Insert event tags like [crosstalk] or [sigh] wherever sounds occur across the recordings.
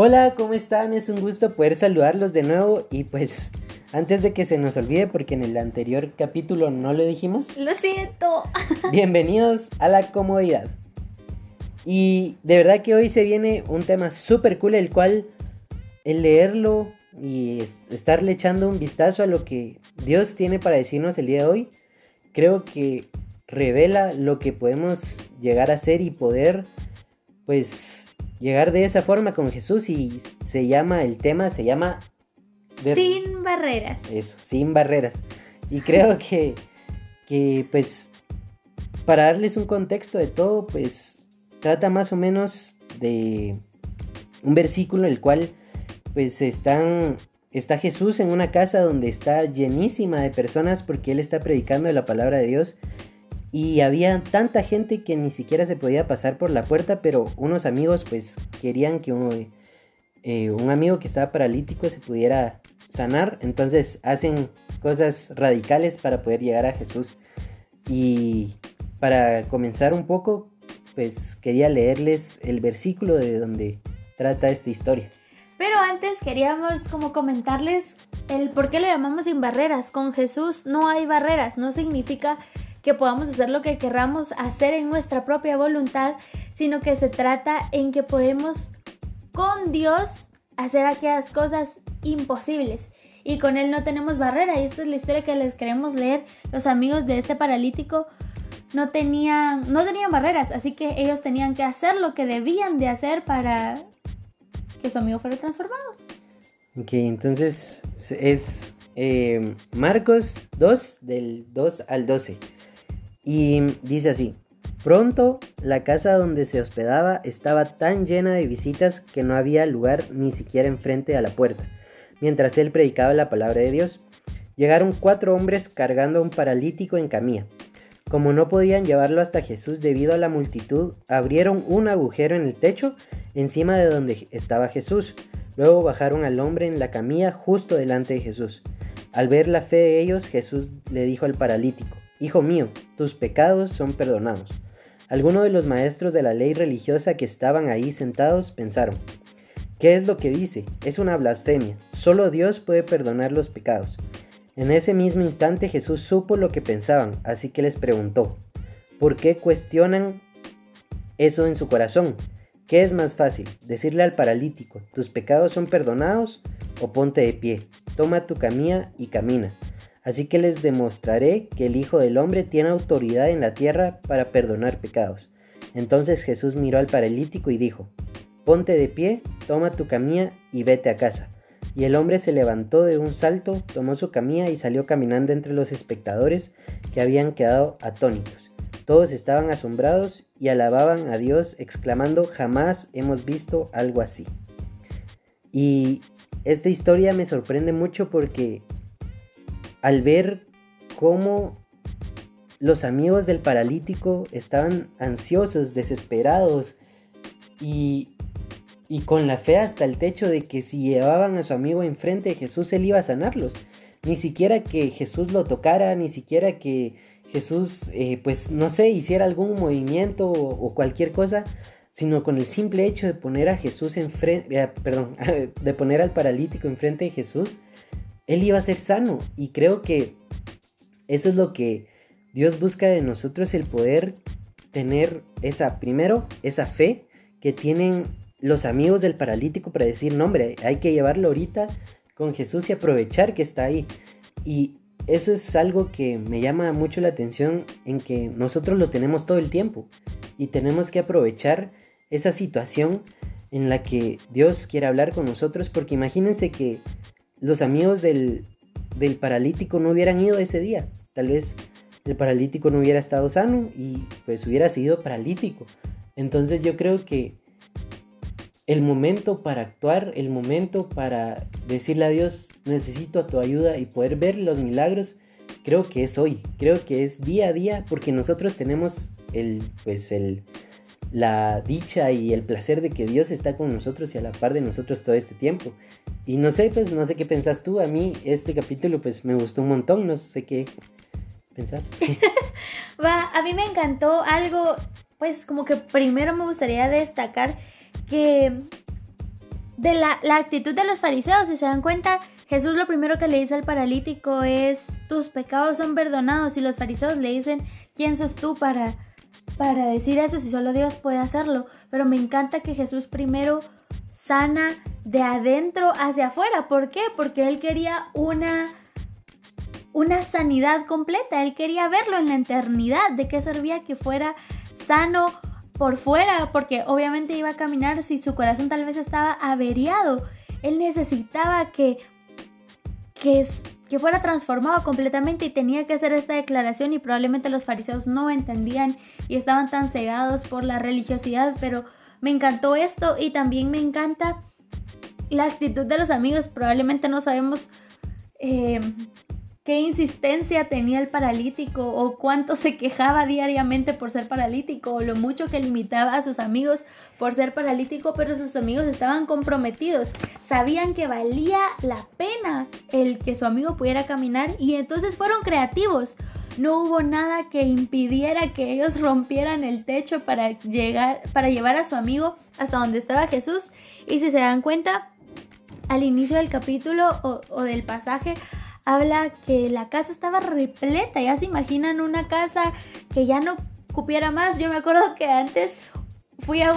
Hola, ¿cómo están? Es un gusto poder saludarlos de nuevo y pues antes de que se nos olvide, porque en el anterior capítulo no lo dijimos. Lo siento. [laughs] Bienvenidos a la comodidad. Y de verdad que hoy se viene un tema súper cool, el cual el leerlo y estarle echando un vistazo a lo que Dios tiene para decirnos el día de hoy, creo que revela lo que podemos llegar a ser y poder, pues, llegar de esa forma con Jesús y se llama, el tema se llama sin barreras. Eso, sin barreras. Y creo que, que, pues, para darles un contexto de todo, pues, trata más o menos de un versículo en el cual, pues, están, está Jesús en una casa donde está llenísima de personas porque él está predicando de la palabra de Dios. Y había tanta gente que ni siquiera se podía pasar por la puerta, pero unos amigos pues querían que un, eh, un amigo que estaba paralítico se pudiera sanar, entonces hacen cosas radicales para poder llegar a Jesús. Y para comenzar un poco, pues quería leerles el versículo de donde trata esta historia. Pero antes queríamos como comentarles el por qué lo llamamos sin barreras. Con Jesús no hay barreras, no significa que podamos hacer lo que querramos hacer en nuestra propia voluntad, sino que se trata en que podemos con Dios hacer aquellas cosas imposibles. Y con él no tenemos barrera. Y esta es la historia que les queremos leer. Los amigos de este paralítico no tenían, no tenían barreras. Así que ellos tenían que hacer lo que debían de hacer para que su amigo fuera transformado. Ok, entonces es eh, Marcos 2 del 2 al 12. Y dice así. Pronto la casa donde se hospedaba estaba tan llena de visitas que no había lugar ni siquiera enfrente a la puerta mientras él predicaba la palabra de Dios. Llegaron cuatro hombres cargando a un paralítico en camilla. Como no podían llevarlo hasta Jesús debido a la multitud, abrieron un agujero en el techo encima de donde estaba Jesús. Luego bajaron al hombre en la camilla justo delante de Jesús. Al ver la fe de ellos, Jesús le dijo al paralítico, Hijo mío, tus pecados son perdonados. Algunos de los maestros de la ley religiosa que estaban ahí sentados pensaron, ¿Qué es lo que dice? Es una blasfemia. Solo Dios puede perdonar los pecados. En ese mismo instante Jesús supo lo que pensaban, así que les preguntó, ¿por qué cuestionan eso en su corazón? ¿Qué es más fácil? Decirle al paralítico, tus pecados son perdonados o ponte de pie, toma tu camilla y camina. Así que les demostraré que el Hijo del Hombre tiene autoridad en la tierra para perdonar pecados. Entonces Jesús miró al paralítico y dijo, Ponte de pie, toma tu camilla y vete a casa. Y el hombre se levantó de un salto, tomó su camilla y salió caminando entre los espectadores que habían quedado atónitos. Todos estaban asombrados y alababan a Dios exclamando jamás hemos visto algo así. Y esta historia me sorprende mucho porque al ver cómo los amigos del paralítico estaban ansiosos, desesperados y y con la fe hasta el techo de que si llevaban a su amigo enfrente de Jesús, él iba a sanarlos. Ni siquiera que Jesús lo tocara, ni siquiera que Jesús, eh, pues no sé, hiciera algún movimiento o, cualquier cosa, sino con el simple hecho de poner a Jesús enfrente, eh, perdón, [laughs] de poner al paralítico enfrente de Jesús, él iba a ser sano. Y creo que eso es lo que Dios busca de nosotros, el poder tener esa, primero, esa fe que tienen los amigos del paralítico para decir, no hombre, hay que llevarlo ahorita con Jesús y aprovechar que está ahí. Y eso es algo que me llama mucho la atención en que nosotros lo tenemos todo el tiempo y tenemos que aprovechar esa situación en la que Dios quiere hablar con nosotros porque imagínense que los amigos del, del paralítico no hubieran ido ese día. Tal vez el paralítico no hubiera estado sano y pues hubiera sido paralítico. Entonces yo creo que el momento para actuar, el momento para decirle a Dios, necesito tu ayuda y poder ver los milagros, creo que es hoy, creo que es día a día, porque nosotros tenemos el, pues el, la dicha y el placer de que Dios está con nosotros y a la par de nosotros todo este tiempo. Y no sé, pues no sé qué pensás tú, a mí este capítulo pues me gustó un montón, no sé qué pensás. [laughs] Va, a mí me encantó algo, pues como que primero me gustaría destacar que de la, la, actitud de los fariseos. Si se dan cuenta, Jesús lo primero que le dice al paralítico es, tus pecados son perdonados. Y los fariseos le dicen, ¿quién sos tú para, para decir eso si solo Dios puede hacerlo? Pero me encanta que Jesús primero sana de adentro hacia afuera. ¿Por qué? Porque él quería una una sanidad completa. Él quería verlo en la eternidad. ¿De qué servía que fuera sano por fuera? Porque obviamente iba a caminar si su corazón tal vez estaba averiado. Él necesitaba que, que, que fuera transformado completamente y tenía que hacer esta declaración y probablemente los fariseos no entendían y estaban tan cegados por la religiosidad, pero me encantó esto y también me encanta la actitud de los amigos. Probablemente no sabemos eh, qué insistencia tenía el paralítico o cuánto se quejaba diariamente por ser paralítico o lo mucho que limitaba a sus amigos por ser paralítico, pero sus amigos estaban comprometidos, sabían que valía la pena el que su amigo pudiera caminar y entonces fueron creativos. No hubo nada que impidiera que ellos rompieran el techo para llegar para llevar a su amigo hasta donde estaba Jesús y si se dan cuenta al inicio del capítulo o, o del pasaje habla que la casa estaba repleta. Ya se imaginan una casa que ya no cupiera más. Yo me acuerdo que antes fui a...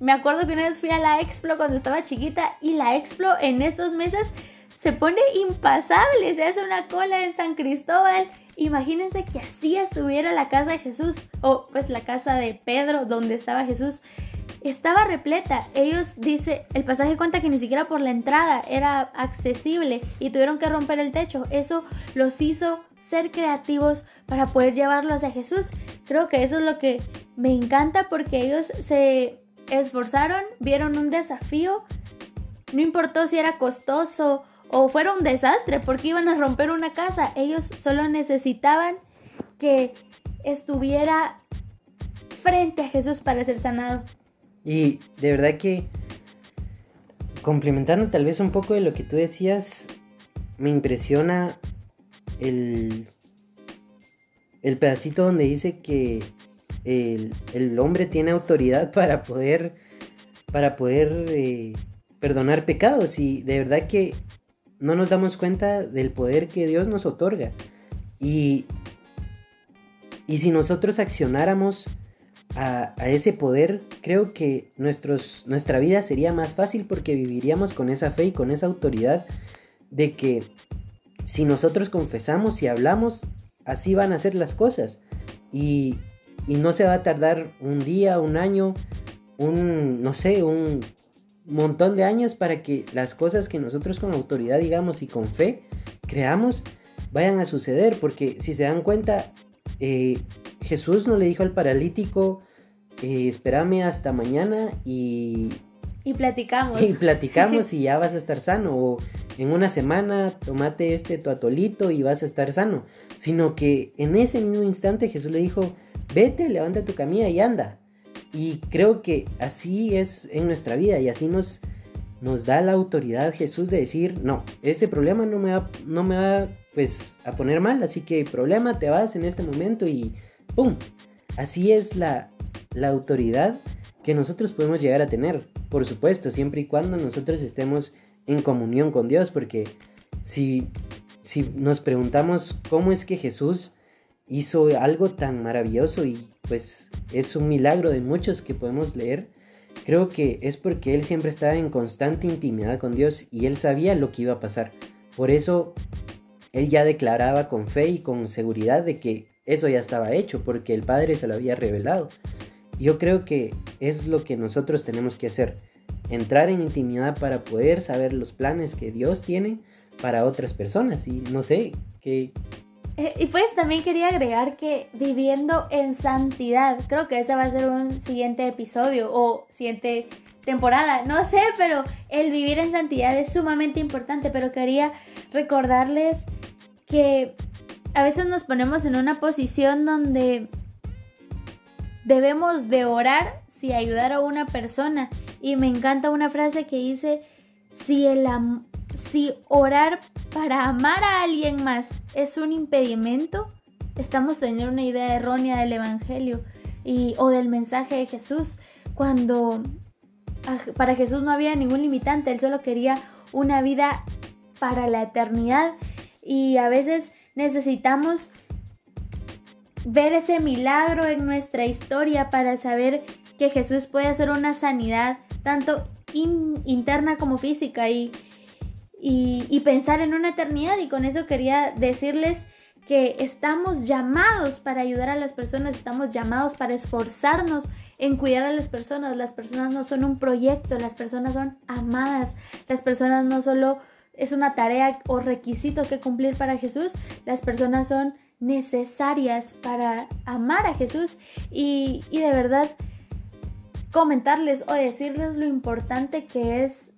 Me acuerdo que una vez fui a la Explo cuando estaba chiquita y la Explo en estos meses se pone impasable. Se hace una cola en San Cristóbal. Imagínense que así estuviera la casa de Jesús o pues la casa de Pedro donde estaba Jesús estaba repleta. Ellos dice, el pasaje cuenta que ni siquiera por la entrada era accesible y tuvieron que romper el techo. Eso los hizo ser creativos para poder llevarlo hacia Jesús. Creo que eso es lo que me encanta porque ellos se esforzaron, vieron un desafío, no importó si era costoso o fuera un desastre porque iban a romper una casa, ellos solo necesitaban que estuviera frente a Jesús para ser sanado. Y de verdad que, complementando tal vez un poco de lo que tú decías, me impresiona el, el pedacito donde dice que el, hombre tiene autoridad para poder, para poder eh, perdonar pecados. Y de verdad que no nos damos cuenta del poder que Dios nos otorga. Y, y si nosotros accionáramos a, ese poder, creo que nuestra vida sería más fácil porque viviríamos con esa fe y con esa autoridad de que si nosotros confesamos y hablamos, así van a ser las cosas. Y, y no se va a tardar un día, un año, un, no sé, un montón de años para que las cosas que nosotros con autoridad digamos y con fe creamos vayan a suceder. Porque si se dan cuenta, eh, Jesús no le dijo al paralítico, eh, espérame hasta mañana y... Y platicamos. Y platicamos y [laughs] ya vas a estar sano. O en una semana, tomate este tu atolito y vas a estar sano. Sino que en ese mismo instante Jesús le dijo, vete, levanta tu camilla y anda. Y creo que así es en nuestra vida y así nos, nos da la autoridad Jesús de decir, no, este problema no me va, no me va pues a poner mal, así que problema, te vas en este momento y ¡pum! Así es la, la autoridad que nosotros podemos llegar a tener. Por supuesto, siempre y cuando nosotros estemos en comunión con Dios, porque si, si nos preguntamos cómo es que Jesús hizo algo tan maravilloso y pues es un milagro de muchos que podemos leer, creo que es porque él siempre estaba en constante intimidad con Dios y él sabía lo que iba a pasar. Por eso él ya declaraba con fe y con seguridad de que eso ya estaba hecho, porque el Padre se lo había revelado. Yo creo que es lo que nosotros tenemos que hacer. Entrar en intimidad para poder saber los planes que Dios tiene para otras personas. Y no sé, que... Eh, y pues también quería agregar que viviendo en santidad, creo que ese va a ser un siguiente episodio o siguiente temporada, no sé, pero el vivir en santidad es sumamente importante, pero quería recordarles que a veces nos ponemos en una posición donde debemos de orar si ayudar a una persona. Y me encanta una frase que dice, si, el si orar para amar a alguien más es un impedimento, estamos teniendo una idea errónea del Evangelio y, o del mensaje de Jesús. Cuando para Jesús no había ningún limitante, él solo quería una vida para la eternidad y a veces necesitamos ver ese milagro en nuestra historia para saber que Jesús puede hacer una sanidad tanto interna como física y, y, pensar en una eternidad. Y con eso quería decirles que estamos llamados para ayudar a las personas, estamos llamados para esforzarnos en cuidar a las personas. Las personas no son un proyecto, las personas son amadas, las personas no solo es una tarea o requisito que cumplir para Jesús, las personas son necesarias para amar a Jesús y, y de verdad comentarles o decirles lo importante que es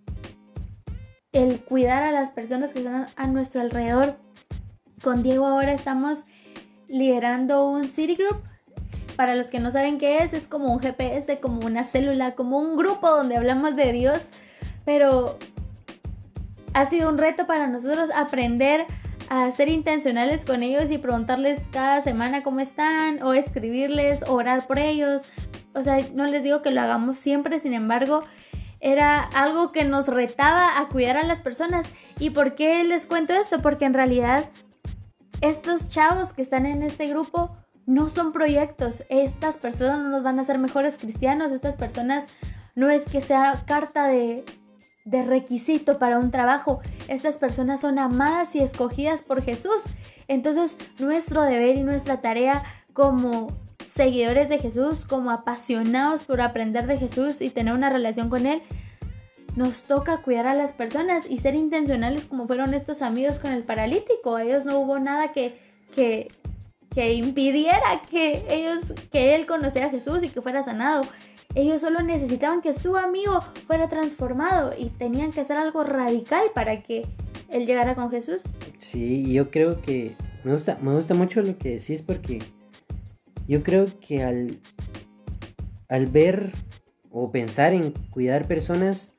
el cuidar a las personas que están a nuestro alrededor. Con Diego ahora estamos liderando un City Group. Para los que no saben qué es, es como un GPS, como una célula, como un grupo donde hablamos de Dios. Pero ha sido un reto para nosotros aprender a ser intencionales con ellos y preguntarles cada semana cómo están o escribirles, orar por ellos. O sea, no les digo que lo hagamos siempre, sin embargo, era algo que nos retaba a cuidar a las personas. ¿Y por qué les cuento esto? Porque en realidad estos chavos que están en este grupo no son proyectos. Estas personas no nos van a hacer mejores cristianos. Estas personas no es que sea carta de, de requisito para un trabajo. Estas personas son amadas y escogidas por Jesús. Entonces nuestro deber y nuestra tarea como seguidores de Jesús, como apasionados por aprender de Jesús y tener una relación con Él, nos toca cuidar a las personas y ser intencionales como fueron estos amigos con el paralítico. A ellos no hubo nada que, que, que impidiera que ellos, que él conociera a Jesús y que fuera sanado. Ellos solo necesitaban que su amigo fuera transformado y tenían que hacer algo radical para que él llegara con Jesús. Sí, yo creo que me gusta, me gusta mucho lo que decís porque yo creo que al, al ver o pensar en cuidar personas,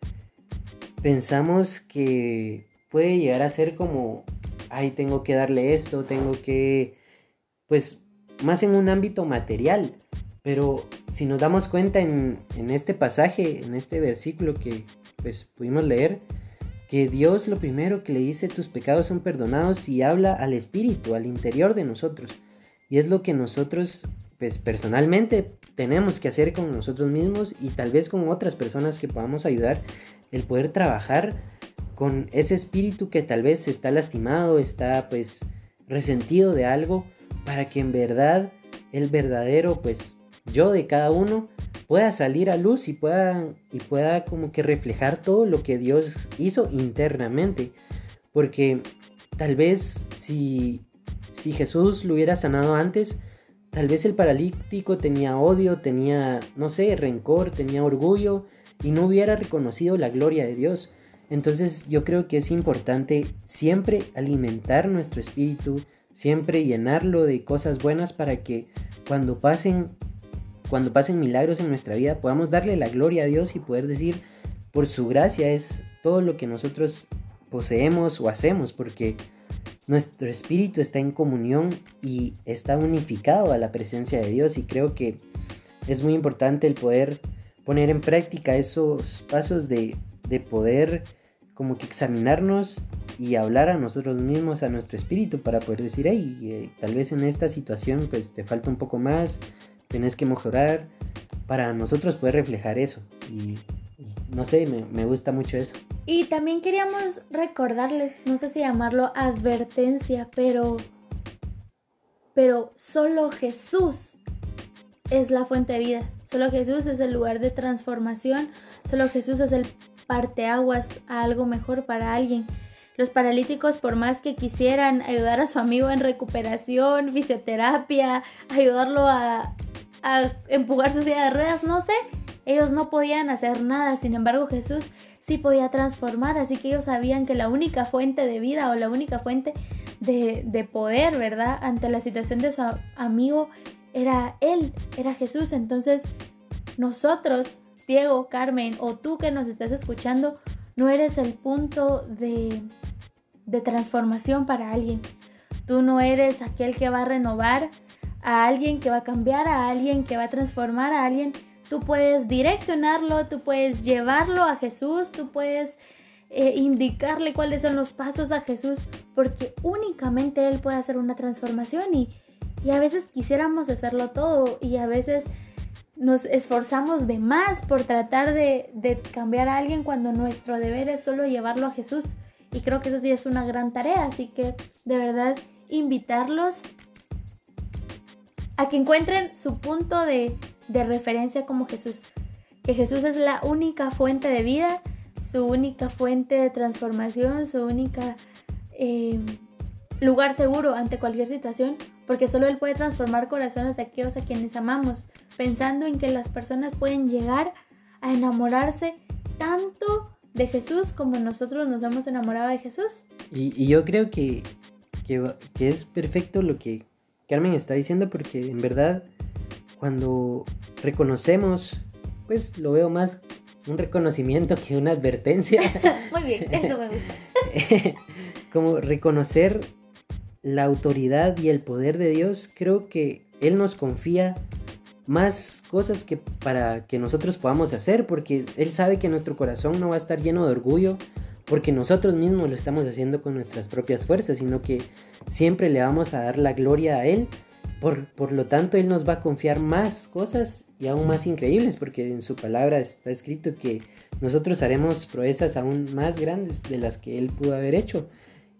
pensamos que puede llegar a ser como, ay, tengo que darle esto, tengo que, pues, más en un ámbito material. Pero si nos damos cuenta en, este pasaje, en este versículo que pues pudimos leer, que Dios lo primero que le dice, tus pecados son perdonados y habla al espíritu, al interior de nosotros. Y es lo que nosotros, pues personalmente, tenemos que hacer con nosotros mismos y tal vez con otras personas que podamos ayudar, el poder trabajar con ese espíritu que tal vez está lastimado, está pues resentido de algo, para que en verdad el verdadero pues yo de cada uno pueda salir a luz y pueda, y pueda como que reflejar todo lo que Dios hizo internamente. Porque tal vez si, si Jesús lo hubiera sanado antes, tal vez el paralítico tenía odio, tenía, no sé, rencor, tenía orgullo y no hubiera reconocido la gloria de Dios. Entonces yo creo que es importante siempre alimentar nuestro espíritu, siempre llenarlo de cosas buenas para que cuando pasen cuando pasen milagros en nuestra vida, podamos darle la gloria a Dios y poder decir, por su gracia es todo lo que nosotros poseemos o hacemos, porque nuestro espíritu está en comunión y está unificado a la presencia de Dios. Y creo que es muy importante el poder poner en práctica esos pasos de, de poder como que examinarnos y hablar a nosotros mismos, a nuestro espíritu, para poder decir, hey, eh, tal vez en esta situación pues te falta un poco más, tenés que mejorar para nosotros poder reflejar eso. Y, no sé, me, gusta mucho eso. Y también queríamos recordarles, no sé si llamarlo advertencia, pero, pero solo Jesús es la fuente de vida. Solo Jesús es el lugar de transformación. Solo Jesús es el parteaguas a algo mejor para alguien. Los paralíticos, por más que quisieran ayudar a su amigo en recuperación, fisioterapia, ayudarlo a, a empujar su silla de ruedas, no sé. Ellos no podían hacer nada, sin embargo Jesús sí podía transformar, así que ellos sabían que la única fuente de vida o la única fuente de, de poder, ¿verdad? Ante la situación de su amigo era Él, era Jesús. Entonces nosotros, Diego, Carmen o tú que nos estás escuchando, no eres el punto de, de transformación para alguien. Tú no eres aquel que va a renovar a alguien que va a cambiar, a alguien que va a transformar, a alguien. tú puedes direccionarlo, tú puedes llevarlo a Jesús, tú puedes eh, indicarle cuáles son los pasos a Jesús, porque únicamente Él puede hacer una transformación y, y a veces quisiéramos hacerlo todo y a veces nos esforzamos de más por tratar de, de, cambiar a alguien cuando nuestro deber es solo llevarlo a Jesús. Y creo que eso sí es una gran tarea, así que de verdad invitarlos a que encuentren su punto de, de referencia como Jesús. Que Jesús es la única fuente de vida, su única fuente de transformación, su única eh, lugar seguro ante cualquier situación, porque solo Él puede transformar corazones de aquellos a quienes amamos, pensando en que las personas pueden llegar a enamorarse tanto de Jesús como nosotros nos hemos enamorado de Jesús. Y, yo creo que, que es perfecto lo que Carmen está diciendo, porque en verdad cuando reconocemos, pues lo veo más un reconocimiento que una advertencia. [laughs] Muy bien, eso me gusta. [laughs] Como reconocer la autoridad y el poder de Dios, creo que Él nos confía más cosas que para que nosotros podamos hacer, porque Él sabe que nuestro corazón no va a estar lleno de orgullo, porque nosotros mismos lo estamos haciendo con nuestras propias fuerzas, sino que siempre le vamos a dar la gloria a Él. Por, por, lo tanto, Él nos va a confiar más cosas y aún más increíbles, porque en su palabra está escrito que nosotros haremos proezas aún más grandes de las que Él pudo haber hecho.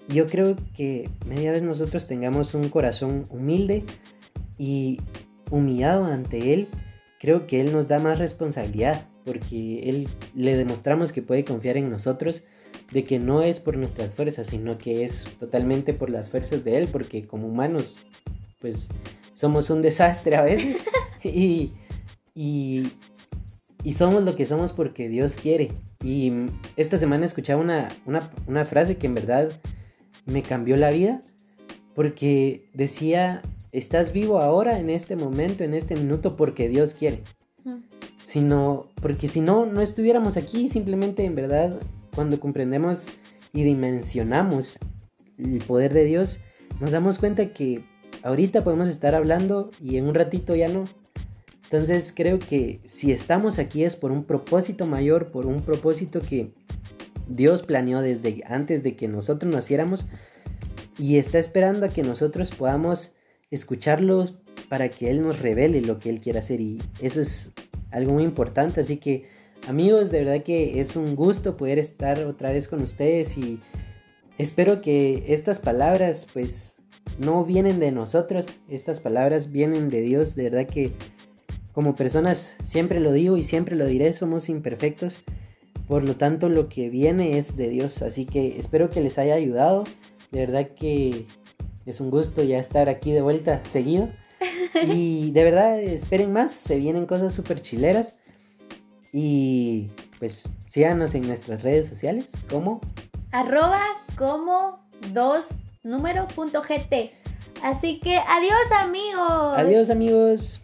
Yo creo que media vez nosotros tengamos un corazón humilde y humillado ante Él, creo que Él nos da más responsabilidad, porque Él le demostramos que puede confiar en nosotros, de que no es por nuestras fuerzas, sino que es totalmente por las fuerzas de Él, porque como humanos, pues somos un desastre a veces [laughs] y, y, y somos lo que somos porque Dios quiere. Y esta semana escuchaba una, una, una frase que en verdad me cambió la vida porque decía, estás vivo ahora, en este momento, en este minuto, porque Dios quiere. Sino, porque si no, no estuviéramos aquí, simplemente en verdad, cuando comprendemos y dimensionamos el poder de Dios, nos damos cuenta que ahorita podemos estar hablando y en un ratito ya no. Entonces creo que si estamos aquí es por un propósito mayor, por un propósito que Dios planeó desde antes de que nosotros naciéramos y está esperando a que nosotros podamos escucharlos para que Él nos revele lo que Él quiere hacer y eso es algo muy importante. Así que amigos, de verdad que es un gusto poder estar otra vez con ustedes y espero que estas palabras pues no vienen de nosotros, estas palabras vienen de Dios, de verdad que como personas siempre lo digo y siempre lo diré, somos imperfectos por lo tanto, lo que viene es de Dios. Así que espero que les haya ayudado. De verdad que es un gusto ya estar aquí de vuelta seguido. [laughs] Y de verdad, esperen más. Se vienen cosas súper chileras. Y pues síganos en nuestras redes sociales como arroba como dos número punto gt. Así que adiós amigos. Adiós amigos.